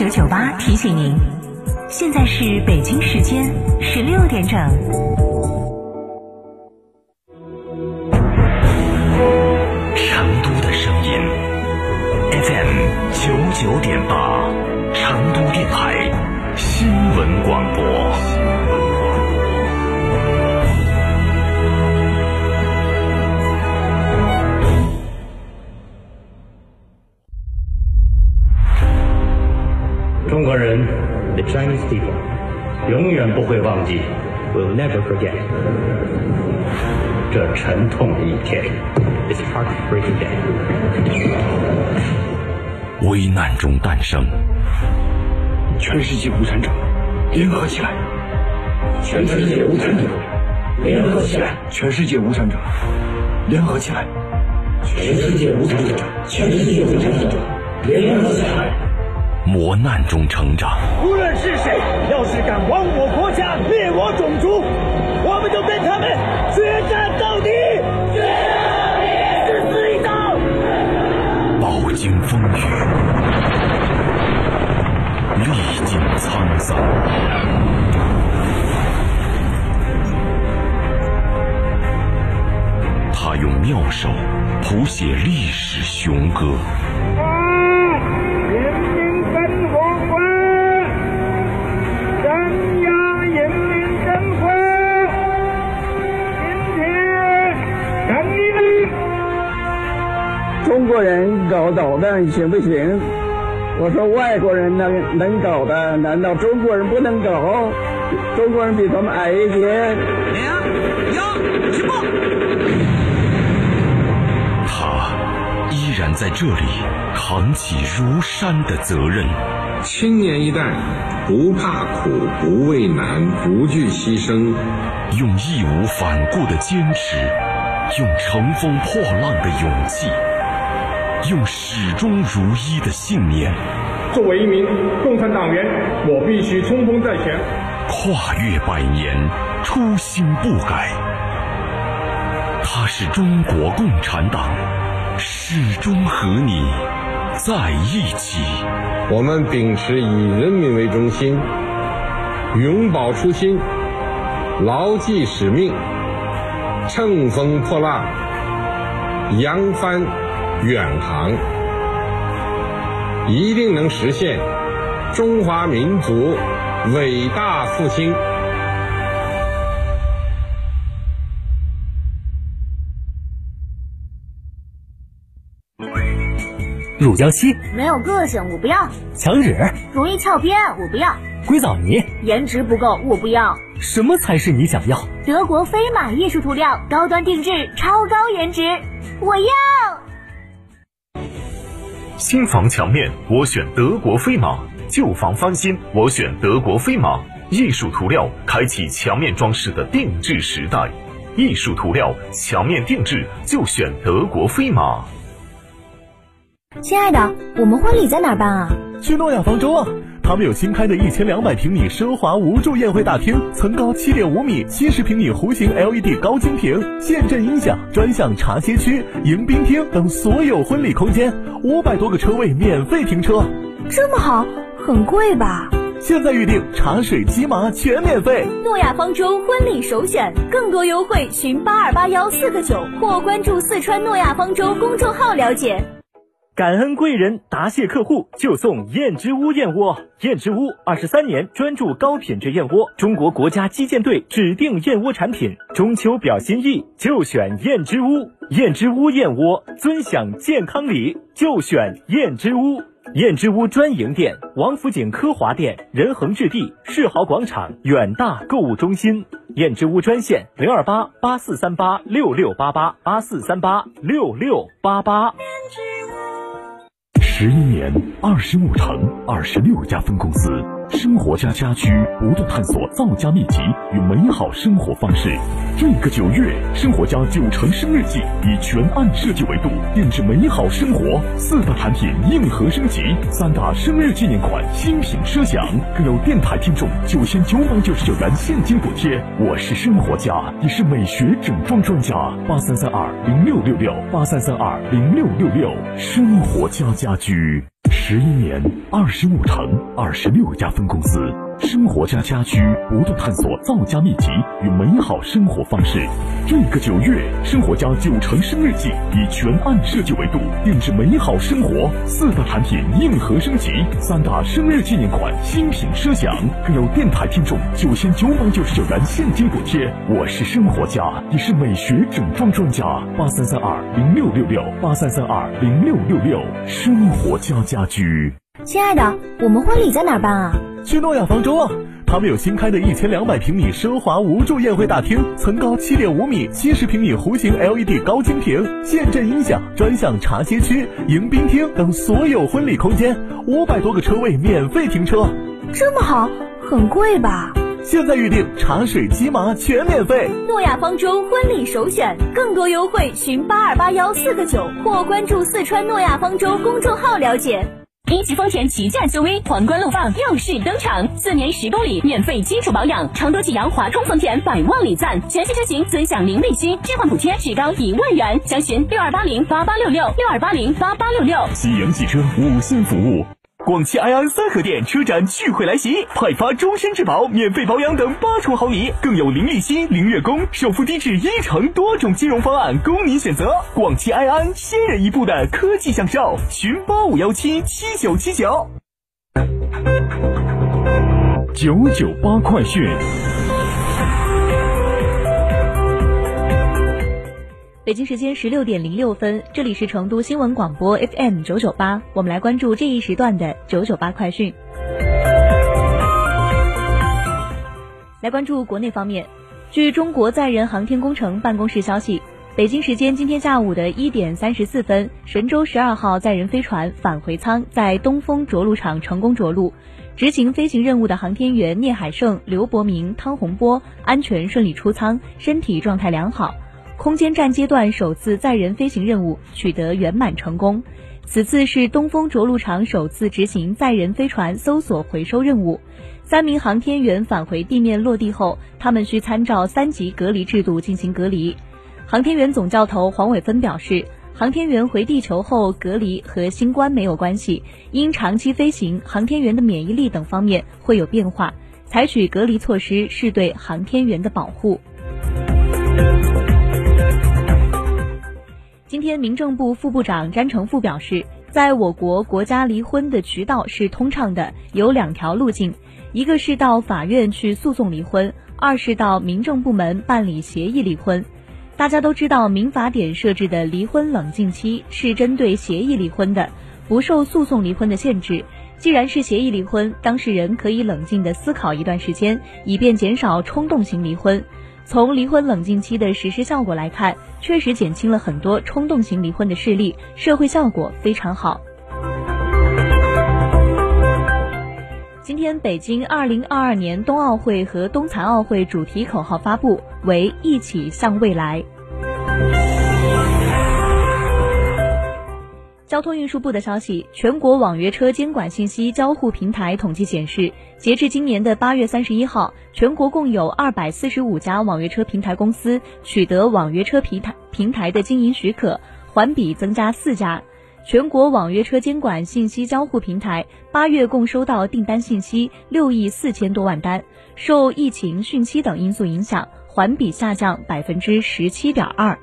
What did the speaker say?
九九八提醒您，现在是北京时间十六点整。国人，the Chinese people，永远不会忘记，will never forget，这沉痛的一天，this heartbreaking day。危难中诞生，全世界无产者联合起来！全世界无产者联合起来！全世界无产者联合起来！全世界无产者，全世界无产者联合起来！磨难中成长，无论是谁，要是敢亡我国家、灭我种族，我们就跟他们决战到底！决战到底！死一刀！饱经风雨，历尽沧桑，他用妙手谱写历史雄歌。中国人搞导弹行不行？我说外国人能能搞的，难道中国人不能搞？中国人比他们矮一截。他依然在这里扛起如山的责任。青年一代不怕苦，不畏难，不惧牺牲，用义无反顾的坚持，用乘风破浪的勇气，用始终如一的信念。作为一名共产党员，我必须冲锋在前。跨越百年，初心不改。他是中国共产党，始终和你在一起。我们秉持以人民为中心，永葆初心，牢记使命，乘风破浪，扬帆远航，一定能实现中华民族伟大复兴。乳胶漆没有个性，我不要；墙纸容易翘边，我不要；硅藻泥颜值不够，我不要。什么才是你想要？德国飞马艺术涂料，高端定制，超高颜值，我要。新房墙面我选德国飞马，旧房翻新我选德国飞马。艺术涂料开启墙面装饰的定制时代，艺术涂料墙面定制就选德国飞马。亲爱的，我们婚礼在哪儿办啊？去诺亚方舟啊！他们有新开的一千两百平米奢华无柱宴会大厅，层高七点五米，七十平米弧形 LED 高清屏，现阵音响，专享茶歇区、迎宾厅等所有婚礼空间，五百多个车位免费停车。这么好，很贵吧？现在预定茶水鸡麻全免费。诺亚方舟婚礼首选，更多优惠寻八二八幺四个九或关注四川诺亚方舟公众号了解。感恩贵人，答谢客户，就送燕之屋燕窝。燕之屋二十三年专注高品质燕窝，中国国家击剑队指定燕窝产品。中秋表心意，就选燕之屋。燕之屋燕窝，尊享健康礼，就选燕之屋。燕之屋专营店：王府井科华店、仁恒置地、世豪广场、远大购物中心。燕之屋专线：零二八八四三八六六八八八四三八六六八八。十一年，二十五城，二十六家分公司，生活家家居不断探索造家秘籍与美好生活方式。这个九月，生活家九成生日季以全案设计维度，定制美好生活。四大产品硬核升级，三大生日纪念款新品奢享，更有电台听众九千九百九十九元现金补贴。我是生活家，也是美学整装专家。八三三二零六六六八三三二零六六六，生活家家居，十一年，二十五城，二十六家分公司。生活家家居不断探索造家秘籍与美好生活方式。这个九月，生活家九成生日季以全案设计维度，定制美好生活。四大产品硬核升级，三大生日纪念款新品奢享，更有电台听众九千九百九十九元现金补贴。我是生活家，也是美学整装专家。八三三二零六六六八三三二零六六六，生活家家居。亲爱的，我们婚礼在哪办啊？去诺亚方舟啊！他们有新开的一千两百平米奢华无柱宴会大厅，层高七点五米，七十平米弧形 LED 高清屏，现阵音响，专项茶歇区、迎宾厅等所有婚礼空间，五百多个车位免费停车。这么好，很贵吧？现在预定茶水鸡麻全免费。诺亚方舟婚礼首选，更多优惠寻八二八幺四个九或关注四川诺亚方舟公众号了解。一汽丰田旗舰 SUV 皇冠陆放耀世登场，四年十公里免费基础保养，成都济阳华通丰田百万礼赞，全系车型尊享零利息，置换补贴至高一万元，详询六二八零八八六六六二八零八八六六。西阳汽车五星服务。广汽埃安三河店车展聚会来袭，派发终身质保、免费保养等八重好礼，更有零利息、零月供、首付低至一成多种金融方案供您选择。广汽埃安先人一步的科技享受，寻八五幺七七九七九。九九八快讯。北京时间十六点零六分，这里是成都新闻广播 FM 九九八，我们来关注这一时段的九九八快讯。来关注国内方面，据中国载人航天工程办公室消息，北京时间今天下午的一点三十四分，神舟十二号载人飞船返回舱在东风着陆场成功着陆，执行飞行任务的航天员聂海胜、刘伯明、汤洪波安全顺利出舱，身体状态良好。空间站阶段首次载人飞行任务取得圆满成功，此次是东风着陆场首次执行载人飞船搜索回收任务。三名航天员返回地面落地后，他们需参照三级隔离制度进行隔离。航天员总教头黄伟芬表示，航天员回地球后隔离和新冠没有关系，因长期飞行，航天员的免疫力等方面会有变化，采取隔离措施是对航天员的保护。今天，民政部副部长詹成富表示，在我国国家离婚的渠道是通畅的，有两条路径，一个是到法院去诉讼离婚，二是到民政部门办理协议离婚。大家都知道，民法典设置的离婚冷静期是针对协议离婚的，不受诉讼离婚的限制。既然是协议离婚，当事人可以冷静地思考一段时间，以便减少冲动型离婚。从离婚冷静期的实施效果来看，确实减轻了很多冲动型离婚的事例，社会效果非常好。今天，北京二零二二年冬奥会和冬残奥会主题口号发布为“一起向未来”。交通运输部的消息，全国网约车监管信息交互平台统计显示，截至今年的八月三十一号，全国共有二百四十五家网约车平台公司取得网约车平台平台的经营许可，环比增加四家。全国网约车监管信息交互平台八月共收到订单信息六亿四千多万单，受疫情、汛期等因素影响，环比下降百分之十七点二。